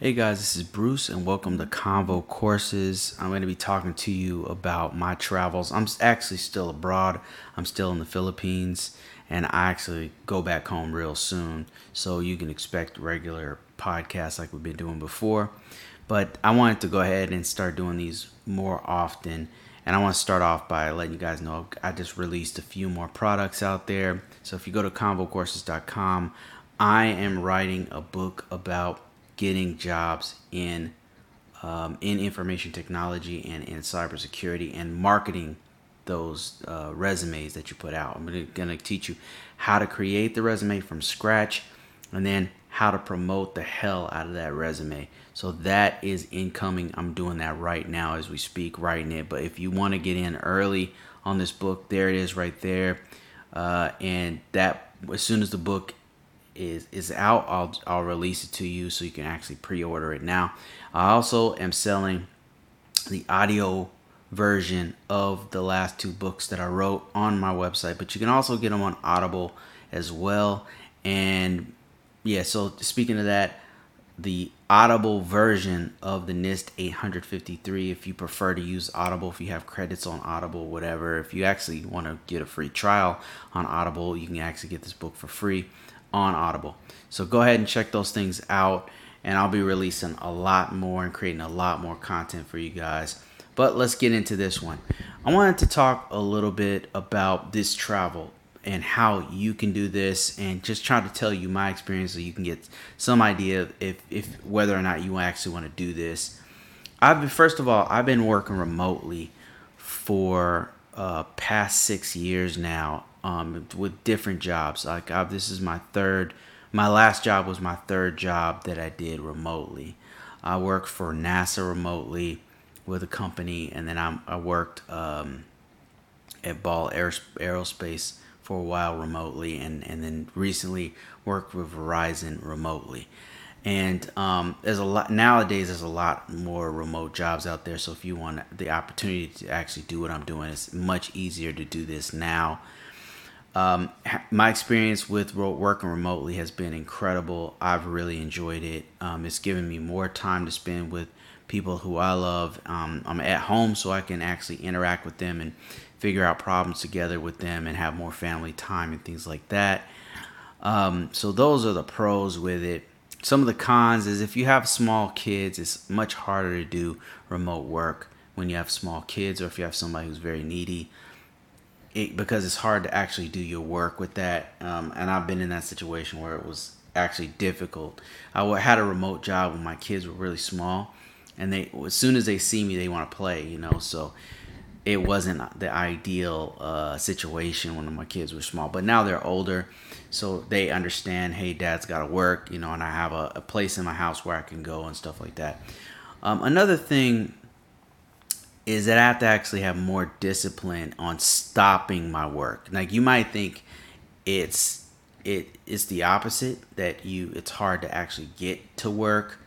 Hey guys, this is Bruce, and welcome to Convo Courses. I'm going to be talking to you about my travels. I'm actually still abroad, I'm still in the Philippines, and I actually go back home real soon. So you can expect regular podcasts like we've been doing before. But I wanted to go ahead and start doing these more often. And I want to start off by letting you guys know I just released a few more products out there. So if you go to convocourses.com, I am writing a book about getting jobs in um, in information technology and in cybersecurity and marketing those uh, resumes that you put out. I'm going to teach you how to create the resume from scratch and then how to promote the hell out of that resume. So that is incoming. I'm doing that right now as we speak, writing it. But if you want to get in early on this book, there it is right there. Uh, and that as soon as the book is is out, I'll I'll release it to you so you can actually pre-order it now. I also am selling the audio version of the last two books that I wrote on my website, but you can also get them on Audible as well. And yeah, so speaking of that, the Audible version of the NIST 853, if you prefer to use Audible, if you have credits on Audible, whatever, if you actually want to get a free trial on Audible, you can actually get this book for free on Audible. So go ahead and check those things out, and I'll be releasing a lot more and creating a lot more content for you guys. But let's get into this one. I wanted to talk a little bit about this travel and how you can do this and just try to tell you my experience so you can get some idea if, if whether or not you actually want to do this. I've been, first of all, I've been working remotely for uh, past six years now um, with different jobs. Like I've, this is my third, my last job was my third job that I did remotely. I worked for NASA remotely with a company, and then I'm, I worked um, at Ball Aerospace for a while remotely, and and then recently worked with Verizon remotely. And um, there's a lot nowadays. There's a lot more remote jobs out there. So if you want the opportunity to actually do what I'm doing, it's much easier to do this now. Um, my experience with working remotely has been incredible. I've really enjoyed it. Um, it's given me more time to spend with people who I love. Um, I'm at home, so I can actually interact with them and figure out problems together with them and have more family time and things like that. Um, so those are the pros with it. Some of the cons is if you have small kids, it's much harder to do remote work when you have small kids or if you have somebody who's very needy. It, because it's hard to actually do your work with that. Um, and I've been in that situation where it was actually difficult. I had a remote job when my kids were really small, and they as soon as they see me, they want to play. You know, so it wasn't the ideal uh, situation when my kids were small. But now they're older, so they understand. Hey, dad's got to work, you know, and I have a, a, place in my house where I can go and stuff like that. Um, another thing is that I have to actually have more discipline on stopping my work. Like you might think it's it it's the opposite that you it's hard to actually get to work.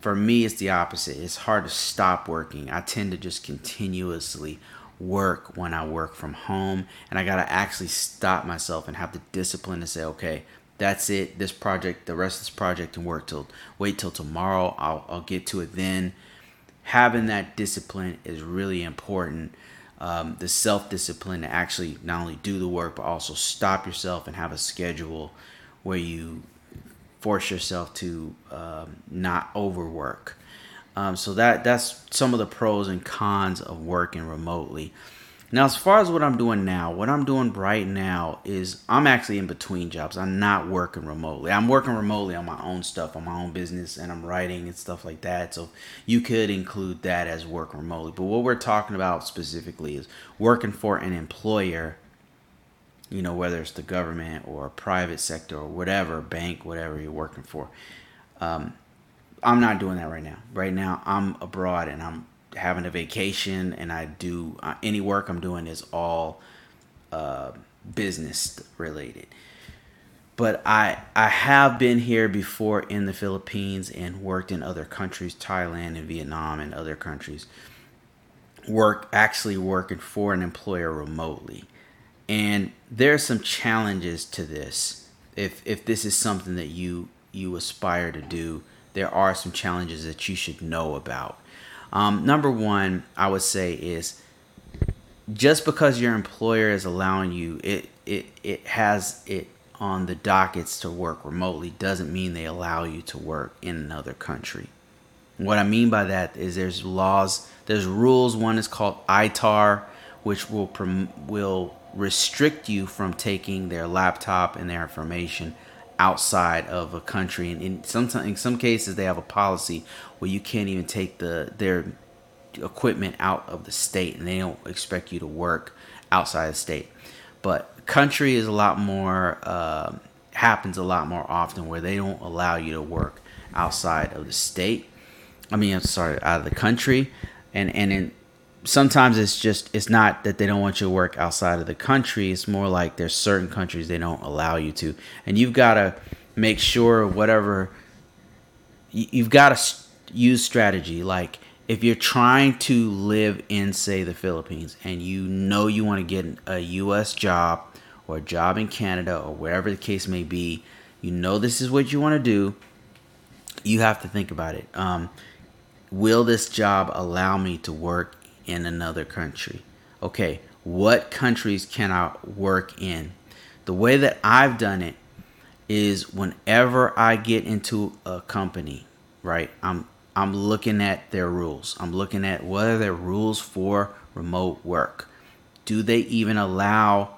For me it's the opposite. It's hard to stop working. I tend to just continuously work when i work from home and i got to actually stop myself and have the discipline to say okay that's it. This project the rest of this project can work till wait till tomorrow. I'll, I'll get to it then having that discipline is really important um, the self-discipline to actually not only do the work but also stop yourself and have a schedule where you force yourself to um, not overwork. Um, so that that's some of the pros and cons of working remotely. Now, as far as what I'm doing now, what I'm doing right now is I'm actually in between jobs. I'm not working remotely. I'm working remotely on my own stuff, on my own business, and I'm writing and stuff like that. So you could include that as work remotely. But what we're talking about specifically is working for an employer you know, whether it's the government or private sector or whatever, bank, whatever you're working for. Um, I'm not doing that right now. Right now, I'm abroad and I'm having a vacation, and I do uh, any work I'm doing is all uh, business related. But I I have been here before in the Philippines and worked in other countries, Thailand and Vietnam and other countries. Work actually working for an employer remotely and there are some challenges to this if if this is something that you you aspire to do there are some challenges that you should know about. Um, number one, I would say is just because your employer is allowing you, it it it has it on the dockets to work remotely doesn't mean they allow you to work in another country. What I mean by that is there's laws, there's rules. One is called ITAR, which will will restrict you from taking their laptop and their information outside of a country. And in some in some cases, they have a policy where you can't even take the their equipment out of the state, and they don't expect you to work outside the state. But country is a lot more uh, happens a lot more often where they don't allow you to work outside of the state. I mean, I'm sorry, out of the country, and and in sometimes it's just it's not that they don't want you to work outside of the country. It's more like there's certain countries they don't allow you to. And you've got to make sure whatever you've got to use strategy. Like if you're trying to live in say the philippines and you know you want to get a us job or a job in canada or wherever the case may be you know this is what you want to do you have to think about it. Um, will this job allow me to work in another country. Okay, what countries can I work in? The way that I've done it is whenever I get into a company, right? I'm I'm looking at their rules. I'm looking at what are their rules for remote work. Do they even allow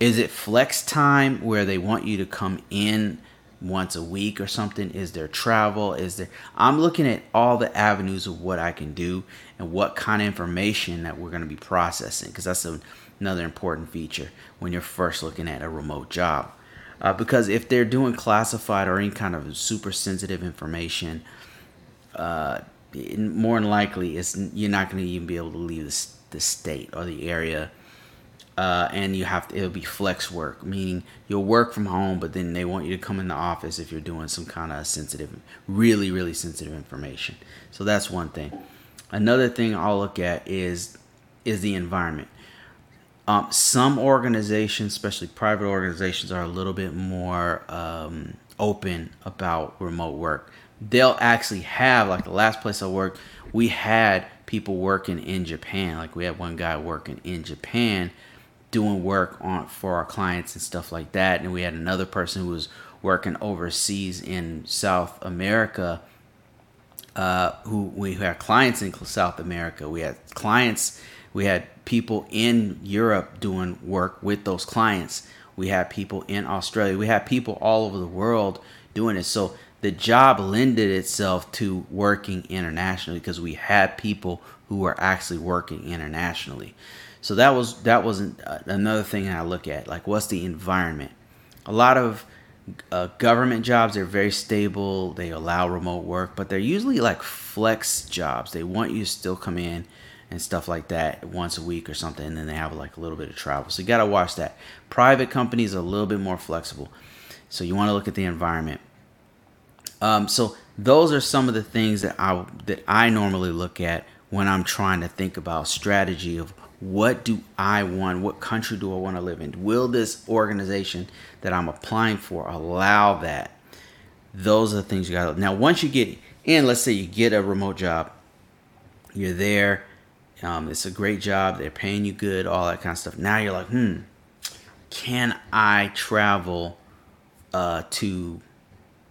is it flex time where they want you to come in once a week or something? Is there travel? Is there I'm looking at all the avenues of what I can do and what kind of information that we're going to be processing because that's a, another important feature when you're first looking at a remote job. Uh, because if they're doing classified or any kind of super sensitive information, uh, more than likely, it's you're not going to even be able to leave the, the state or the area uh, and you have to, it'll be flex work, meaning you'll work from home, but then they want you to come in the office if you're doing some kind of sensitive, really, really sensitive information. So that's one thing. Another thing I'll look at is is the environment. Um, some organizations, especially private organizations, are a little bit more um, open about remote work. They'll actually have, like the last place I worked, we had people working in Japan. Like we had one guy working in Japan doing work on for our clients and stuff like that. And we had another person who was working overseas in South America. Uh, who we had clients in South America. We had clients. We had people in Europe doing work with those clients. We had people in Australia. We had people all over the world doing it. So the job lended itself to working internationally because we had people who were actually working internationally. So that was that was uh, another thing I look at. Like, what's the environment? A lot of uh, government jobs are very stable. They allow remote work, but they're usually like flex jobs. They want you to still come in and stuff like that once a week or something, and then they have like a little bit of travel. So you got to watch that. Private companies are a little bit more flexible, so you want to look at the environment. Um, so those are some of the things that I that I normally look at when I'm trying to think about strategy of what do I want? What country do I want to live in? Will this organization that I'm applying for allow that? Those are the things you got. Now, once you get in, let's say you get a remote job, you're there. Um, it's a great job. They're paying you good, all that kind of stuff. Now you're like, hmm, can I travel uh, to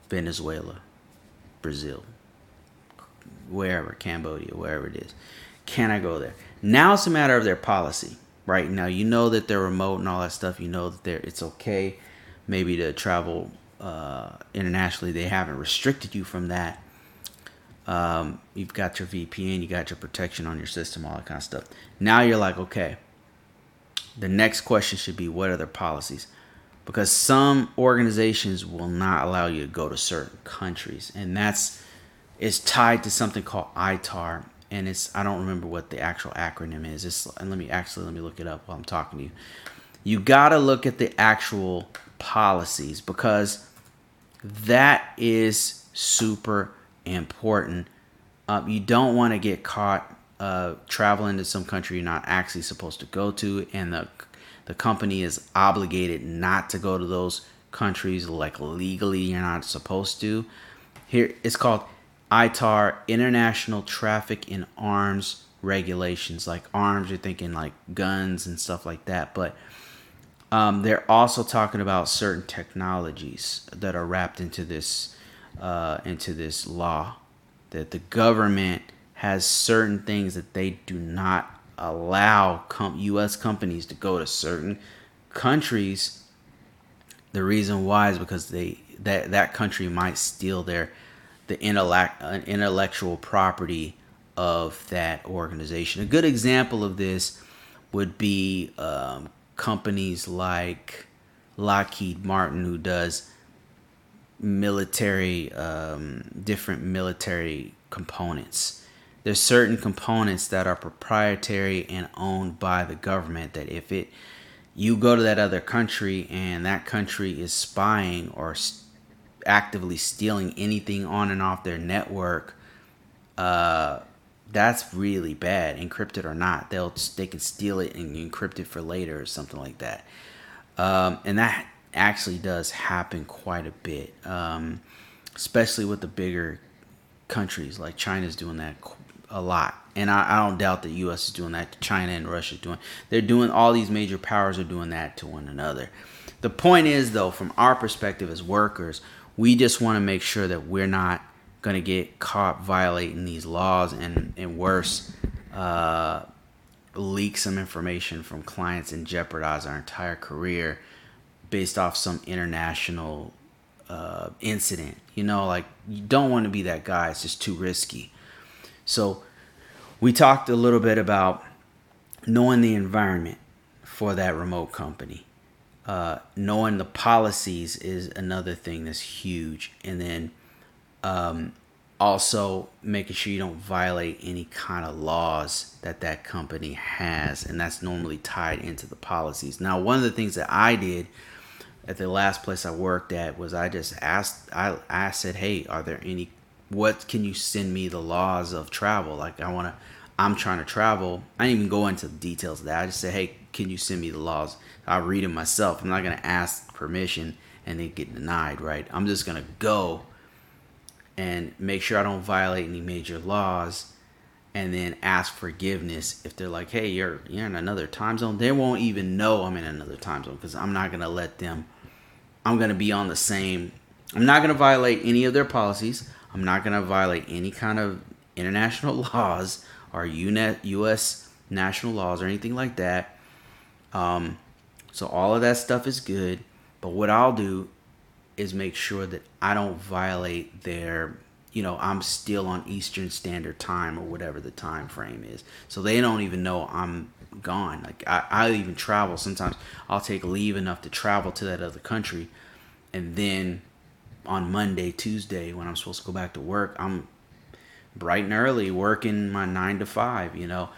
Venezuela, Brazil, wherever, Cambodia, wherever it is? Can I go there? Now it's a matter of their policy, right? Now you know that they're remote and all that stuff. You know that they're it's okay, maybe to travel uh, internationally. They haven't restricted you from that. Um, you've got your VPN, you got your protection on your system, all that kind of stuff. Now you're like, okay. The next question should be, what are their policies? Because some organizations will not allow you to go to certain countries, and that's is tied to something called ITAR, and it's I don't remember what the actual acronym is. It's and let me actually let me look it up while I'm talking to you. You got to look at the actual policies because that is super important. Uh, you don't want to get caught uh, traveling to some country you're not actually supposed to go to, and the the company is obligated not to go to those countries like legally you're not supposed to. Here it's called ITAR, International Traffic in Arms Regulations. Like arms, you're thinking like guns and stuff like that. But um, they're also talking about certain technologies that are wrapped into this uh, into this law. That the government has certain things that they do not allow com- U.S. companies to go to certain countries. The reason why is because they that that country might steal their the intellect intellectual property of that organization. A good example of this would be um, companies like Lockheed Martin, who does military um, different military components there's certain components that are proprietary and owned by the government that if it you go to that other country and that country is spying or actively stealing anything on and off their network uh, that's really bad encrypted or not they'll they can steal it and encrypt it for later or something like that um, and that actually does happen quite a bit um, especially with the bigger countries like china's doing that a lot. And I, I, don't doubt the U.S. is doing that. China and Russia doing. They're doing all these major powers are doing that to one another. The point is, though, from our perspective as workers, we just want to make sure that we're not going to get caught violating these laws and and worse, uh, leak some information from clients and jeopardize our entire career based off some international uh, incident. You know, like you don't want to be that guy. It's just too risky. So we talked a little bit about knowing the environment for that remote company. Uh, knowing the policies is another thing that's huge. And then um, also making sure you don't violate any kind of laws that that company has. And that's normally tied into the policies. Now, one of the things that I did at the last place I worked at was I just asked, I, I said, hey, are there any what can you send me the laws of travel? Like I want to, I'm trying to travel. I didn't even go into the details of that. I just say, hey, can you send me the laws? I'll read it myself. I'm not gonna ask permission and then get denied, right? I'm just gonna go and make sure I don't violate any major laws and then ask forgiveness if they're like, hey, you're you're in another time zone. They won't even know I'm in another time zone because I'm not gonna let them. I'm gonna be on the same. I'm not gonna violate any of their policies. I'm not going to violate any kind of international laws or UNet, U.S. national laws or anything like that. Um, so all of that stuff is good. But what I'll do is make sure that I don't violate their, you know, I'm still on Eastern Standard Time or whatever the time frame is. So they don't even know I'm gone. Like I, I even travel sometimes. I'll take leave enough to travel to that other country, and then on Monday, Tuesday, when I'm supposed to go back to work, I'm bright and early working my nine to five, you know.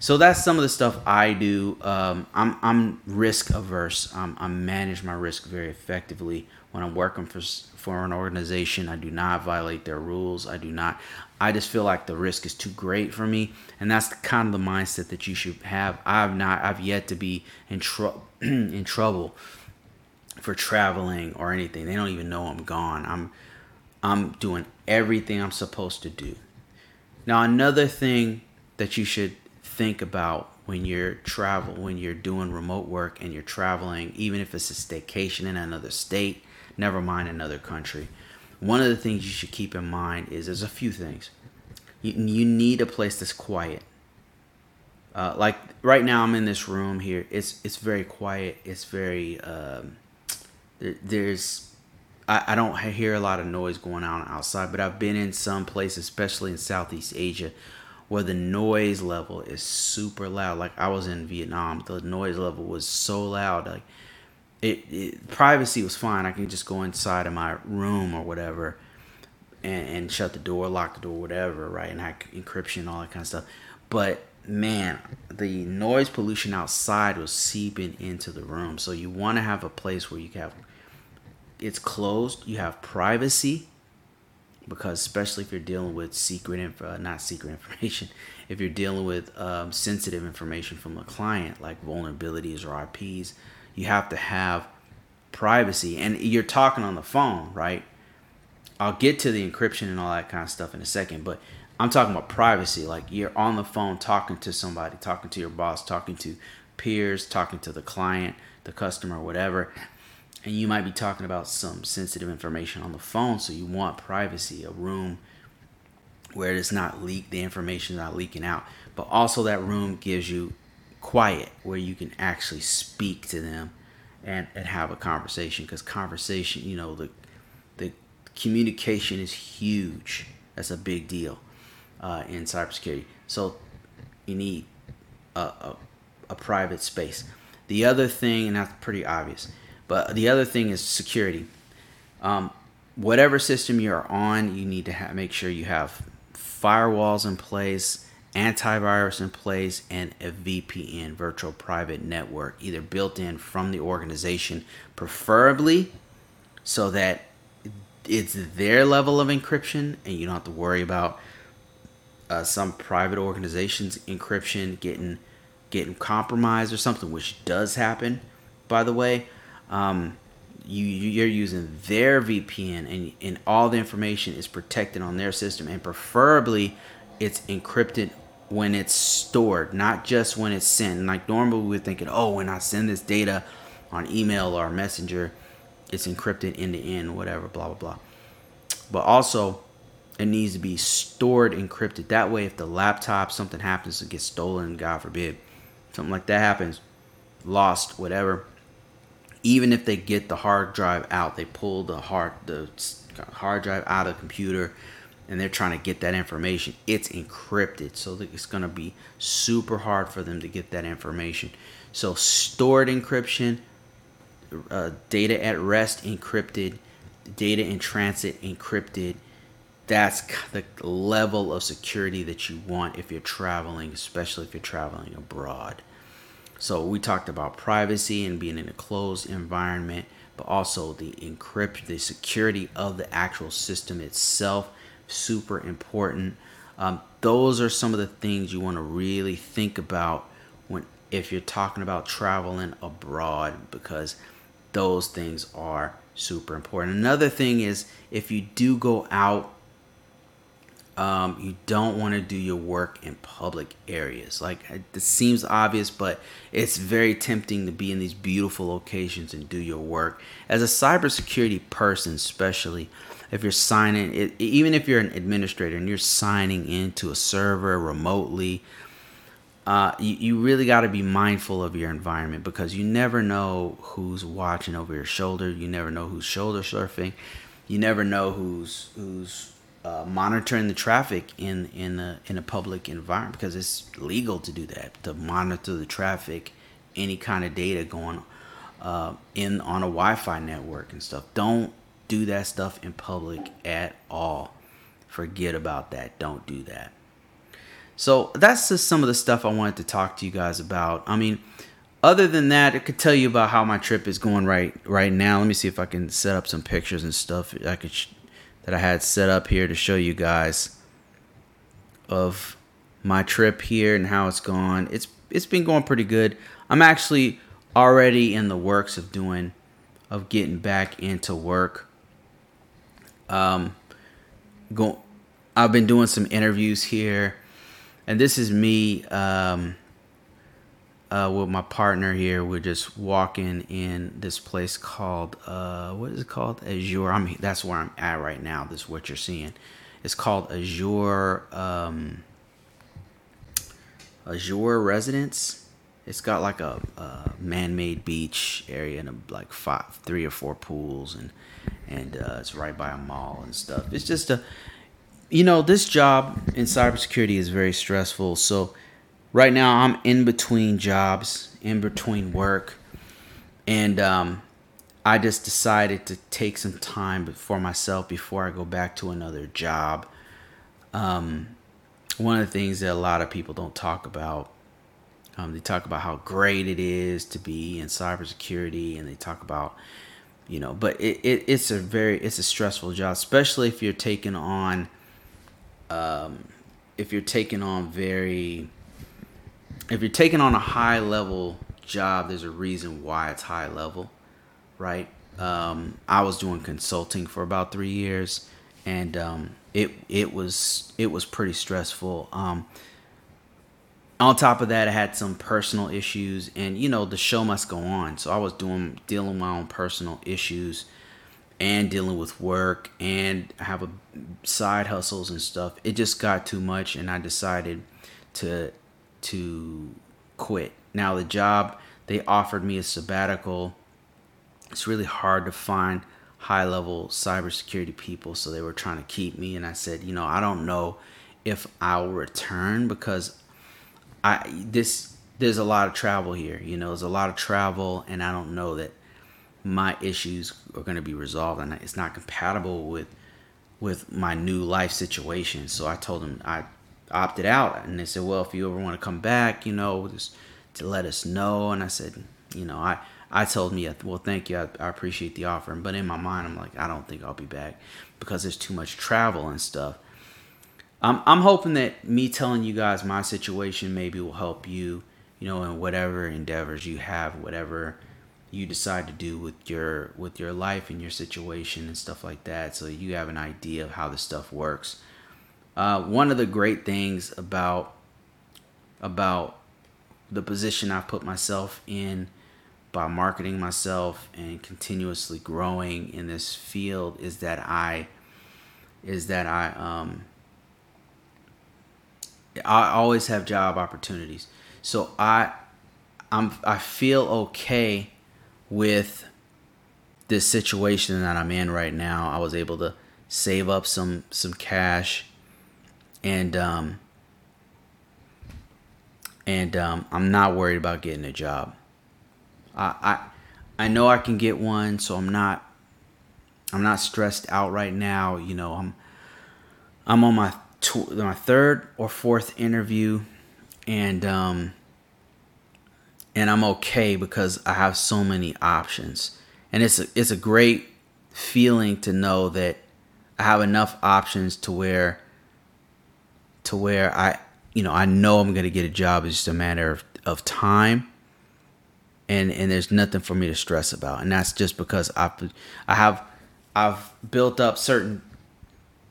So that's some of the stuff I do. Um, I'm I'm risk averse. Um, I manage my risk very effectively when I'm working for for an organization. I do not violate their rules. I do not. I just feel like the risk is too great for me, and that's the kind of the mindset that you should have. I've not. I've yet to be in trouble in trouble for traveling or anything. They don't even know I'm gone. I'm I'm doing everything I'm supposed to do. Now another thing that you should think about when you're travel when you're doing remote work and you're traveling even if it's a staycation in another state never mind another country. One of the things you should keep in mind is there's a few things. You, you need a place that's quiet. Uh, like right now i'm in this room here. It's it's very quiet. It's very um, there's I, I don't hear a lot of noise going on outside, but I've been in some places, especially in Southeast Asia, where the noise level is super loud. Like I was in Vietnam, the noise level was so loud. Like it, it privacy was fine. I can just go inside of my room or whatever, and, and shut the door, lock the door, whatever, right, and have encryption, all that kind of stuff. But man, the noise pollution outside was seeping into the room. So you want to have a place where you have it's closed. You have privacy because especially if you're dealing with secret info, uh, not secret information, if you're dealing with um, sensitive information from a client like vulnerabilities or IPs, you have to have privacy. And you're talking on the phone, right? I'll get to the encryption and all that kind of stuff in a second, but I'm talking about privacy. Like you're on the phone talking to somebody, talking to your boss, talking to peers, talking to the client, the customer, whatever. And you might be talking about some sensitive information on the phone, so you want privacy, a room where it's not leaked, the information is not leaking out. But also that room gives you quiet where you can actually speak to them and, and have a conversation because conversation, you know, the the communication is huge. That's a big deal uh, in cybersecurity. So you need a, a, a private space. The other thing, and that's pretty obvious, but the other thing is security. Um, whatever system you're on, you need to have, make sure you have firewalls in place, antivirus in place, and a VPN, virtual private network, either built in from the organization, preferably so that it's their level of encryption and you don't have to worry about uh, some private organizations encryption getting getting compromised or something, which does happen, by the way. Um, you you're using their VPN and and all the information is protected on their system and preferably it's encrypted when it's stored, not just when it's sent. Like normally we're thinking, oh, when I send this data on email or messenger, it's encrypted end to end, whatever, blah blah blah. But also it needs to be stored encrypted. That way, if the laptop something happens to get stolen, God forbid, something like that happens, lost, whatever. Even if they get the hard drive out, they pull the hard the hard drive out of the computer, and they're trying to get that information. It's encrypted, so it's gonna be super hard for them to get that information. So stored encryption, uh, data at rest encrypted, data in transit encrypted that's the level of security that you want if you're traveling, especially if you're traveling abroad. So we talked about privacy and being in a closed environment, but also the encrypt the security of the actual system itself, super important. Um, those are some of the things you want to really think about when if you're talking about traveling abroad because those things are super important. Another thing is if you do go out um, you don't want to do your work in public areas. Like it seems obvious, but it's very tempting to be in these beautiful locations and do your work. As a cybersecurity person, especially if you're signing, it, even if you're an administrator and you're signing into a server remotely, uh, you, you really got to be mindful of your environment because you never know who's watching over your shoulder. You never know who's shoulder surfing. You never know who's who's uh, monitoring the traffic in in a in a public environment because it's legal to do that to monitor the traffic, any kind of data going uh, in on a Wi-Fi network and stuff. Don't do that stuff in public at all. Forget about that. Don't do that. So that's just some of the stuff I wanted to talk to you guys about. I mean, other than that, I could tell you about how my trip is going right right now. Let me see if I can set up some pictures and stuff. I could that I had set up here to show you guys of my trip here and how it's gone. It's it's been going pretty good. I'm actually already in the works of doing of getting back into work. Um go I've been doing some interviews here and this is me um uh, with my partner here. We're just walking in this place called uh, what is it called? Azure. I'm that's where I'm at right now. This is what you're seeing. It's called Azure um, Azure Residence. It's got like a, a, man-made beach area and a, like five, three or four pools, and and uh, it's right by a mall and stuff. It's just a, you know, this job in cybersecurity is very stressful. So right now I'm in between jobs, in between work, and um, I just decided to take some time for myself before I go back to another job. Um, one of the things that a lot of people don't talk about, um, they talk about how great it is to be in cybersecurity, and they talk about, you know, but it, it it's a very it's a stressful job, especially if you're taking on, um, if you're taking on very if you're taking on a high level job, there's a reason why it's high level, right? Um, I was doing consulting for about three years, and um, it it was it was pretty stressful. Um, on top of that, I had some personal issues, and you know the show must go on. So I was doing dealing with my own personal issues, and dealing with work, and I have a side hustles and stuff. It just got too much, and I decided to to quit. Now the job they offered me a sabbatical. It's really hard to find high level cybersecurity people, so they were trying to keep me, and I said, you know, I don't know if I'll return because I this there's a lot of travel here. You know, there's a lot of travel, and I don't know that my issues are going to be resolved, and it's not compatible with with my new life situation. So I told them I opted out, and they said, "Well, if you ever want to come back, you know, just to let us know." And I said, "You know, I." I told me, well, thank you. I, I appreciate the offer. But in my mind, I'm like, I don't think I'll be back because there's too much travel and stuff. I'm I'm hoping that me telling you guys my situation maybe will help you, you know, in whatever endeavors you have, whatever you decide to do with your with your life and your situation and stuff like that, so you have an idea of how this stuff works. Uh, one of the great things about about the position I put myself in by marketing myself and continuously growing in this field is that I is that I um I always have job opportunities. So I I'm I feel okay with this situation that I'm in right now. I was able to save up some some cash and um and um, I'm not worried about getting a job. I, I I know I can get one, so I'm not I'm not stressed out right now. You know, I'm I'm on my tw- my third or fourth interview, and um, and I'm okay because I have so many options, and it's a, it's a great feeling to know that I have enough options to where to where I you know I know I'm gonna get a job. It's just a matter of, of time. And, and there's nothing for me to stress about, and that's just because I I have I've built up certain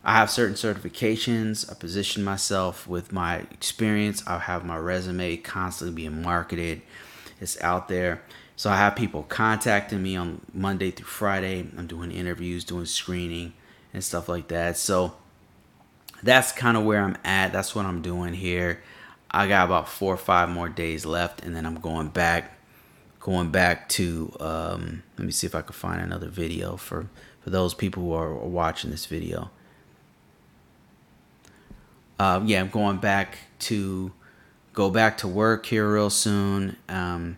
I have certain certifications. I position myself with my experience. I have my resume constantly being marketed. It's out there. So I have people contacting me on Monday through Friday. I'm doing interviews, doing screening, and stuff like that. So that's kind of where I'm at. That's what I'm doing here. I got about four or five more days left, and then I'm going back. Going back to um, let me see if I can find another video for for those people who are watching this video uh, yeah, I'm going back to go back to work here real soon. Um,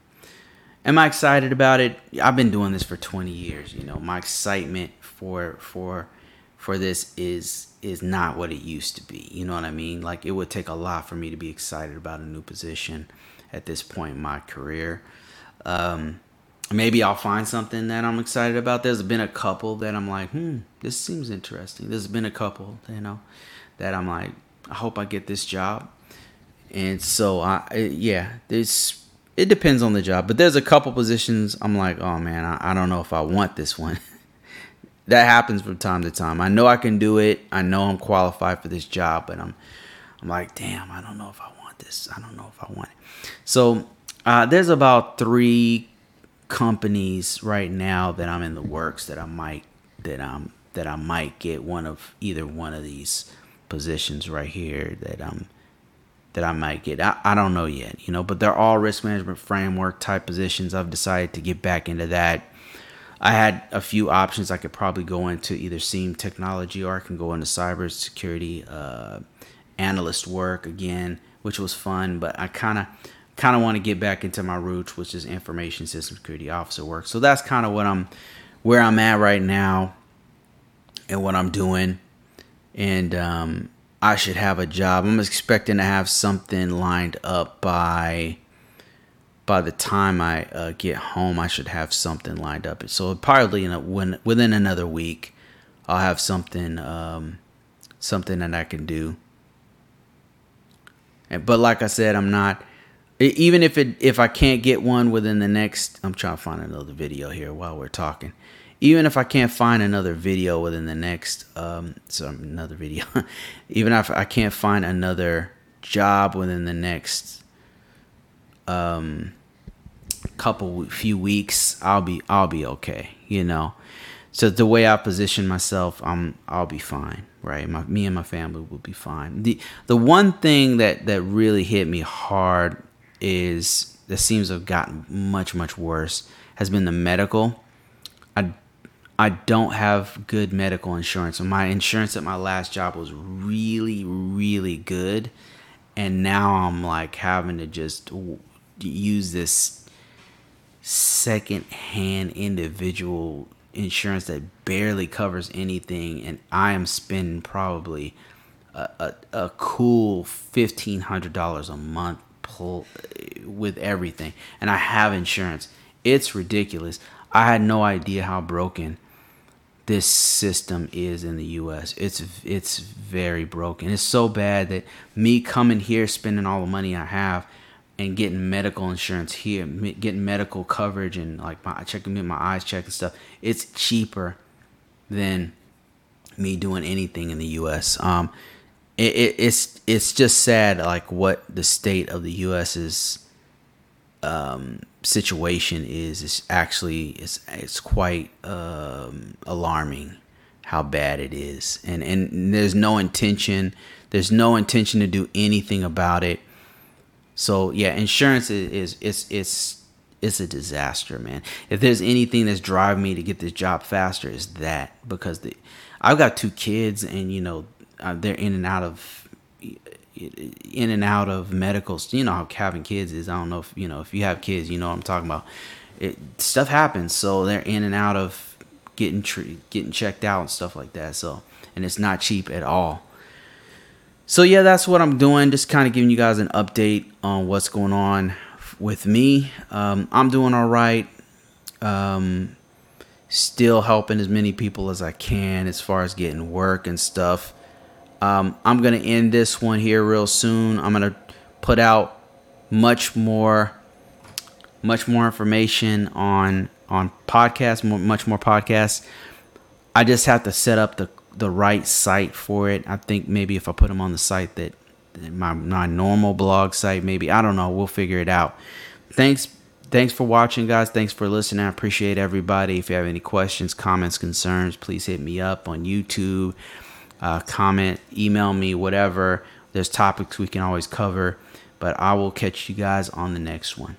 am I excited about it? I've been doing this for 20 years. You know, my excitement for for for this is is not what it used to be. You know what I mean? Like it would take a lot for me to be excited about a new position at this point in my career. Um, maybe I'll find something that I'm excited about. There's been a couple that I'm like, hmm, this seems interesting. There's been a couple, you know, that I'm like, I hope I get this job. And so I yeah, this it depends on the job, but there's a couple positions I'm like, oh man, I, I don't know if I want this one. that happens from time to time. I know I can do it. I know I'm qualified for this job, but I'm I'm like, damn, I don't know if I want this. I don't know if I want it. So uh, there's about three companies right now that I'm in the works that I might that I'm that I might get one of either one of these positions right here that um that I might get. I, I don't know yet, you know, but they're all risk management framework type positions. I've decided to get back into that. I had a few options. I could probably go into either SIEM technology or I can go into cybersecurity uh, analyst work again, which was fun. But I kind of kind of want to get back into my roots, which is information system security officer work. So that's kind of what I'm where I'm at right now and what I'm doing and um, I should have a job. I'm expecting to have something lined up by by the time I uh, get home. I should have something lined up. So probably in a, when within another week, I'll have something um, something that I can do. And, but like I said, I'm not even if it if I can't get one within the next. I'm trying to find another video here while we're talking even if I can't find another video within the next um so another video even if I can't find another job within the next um couple few weeks I'll be I'll be okay you know so the way I position myself I'm I'll be fine right my me and my family will be fine the the one thing that that really hit me hard is that seems to have gotten much much worse has been the medical I I don't have good medical insurance. My insurance at my last job was really, really good. And now I'm like having to just use this second hand individual insurance that barely covers anything. And I am spending probably a, a, a cool $1,500 a month pull, with everything. And I have insurance. It's ridiculous. I had no idea how broken this system is in the US. It's it's very broken. It's so bad that me coming here spending all the money I have and getting medical insurance here, getting medical coverage and like my checking my eyes checked and stuff, it's cheaper than me doing anything in the US. Um it, it, it's it's just sad like what the state of the U.S.'s um situation is It's actually it's it's quite um, alarming how bad it is and and there's no intention there's no intention to do anything about it so yeah insurance is, is it's it's it's a disaster man if there's anything that's driving me to get this job faster is that because the i've got two kids and you know uh, they're in and out of in and out of medicals. You know how having kids is. I don't know if you know if you have kids, you know what I'm talking about. It stuff happens, so they're in and out of getting tre- getting checked out and stuff like that. So and it's not cheap at all. So yeah, that's what I'm doing. Just kind of giving you guys an update on what's going on with me. Um, I'm doing all right. Um, still helping as many people as I can as far as getting work and stuff. Um, I'm gonna end this one here real soon. I'm gonna put out much more, much more information on on podcasts, more, much more podcasts. I just have to set up the the right site for it. I think maybe if I put them on the site that my my normal blog site, maybe I don't know. We'll figure it out. Thanks thanks for watching guys thanks for listening i appreciate everybody if you have any questions comments concerns please hit me up on youtube uh, comment, email me, whatever. There's topics we can always cover. But I will catch you guys on the next one.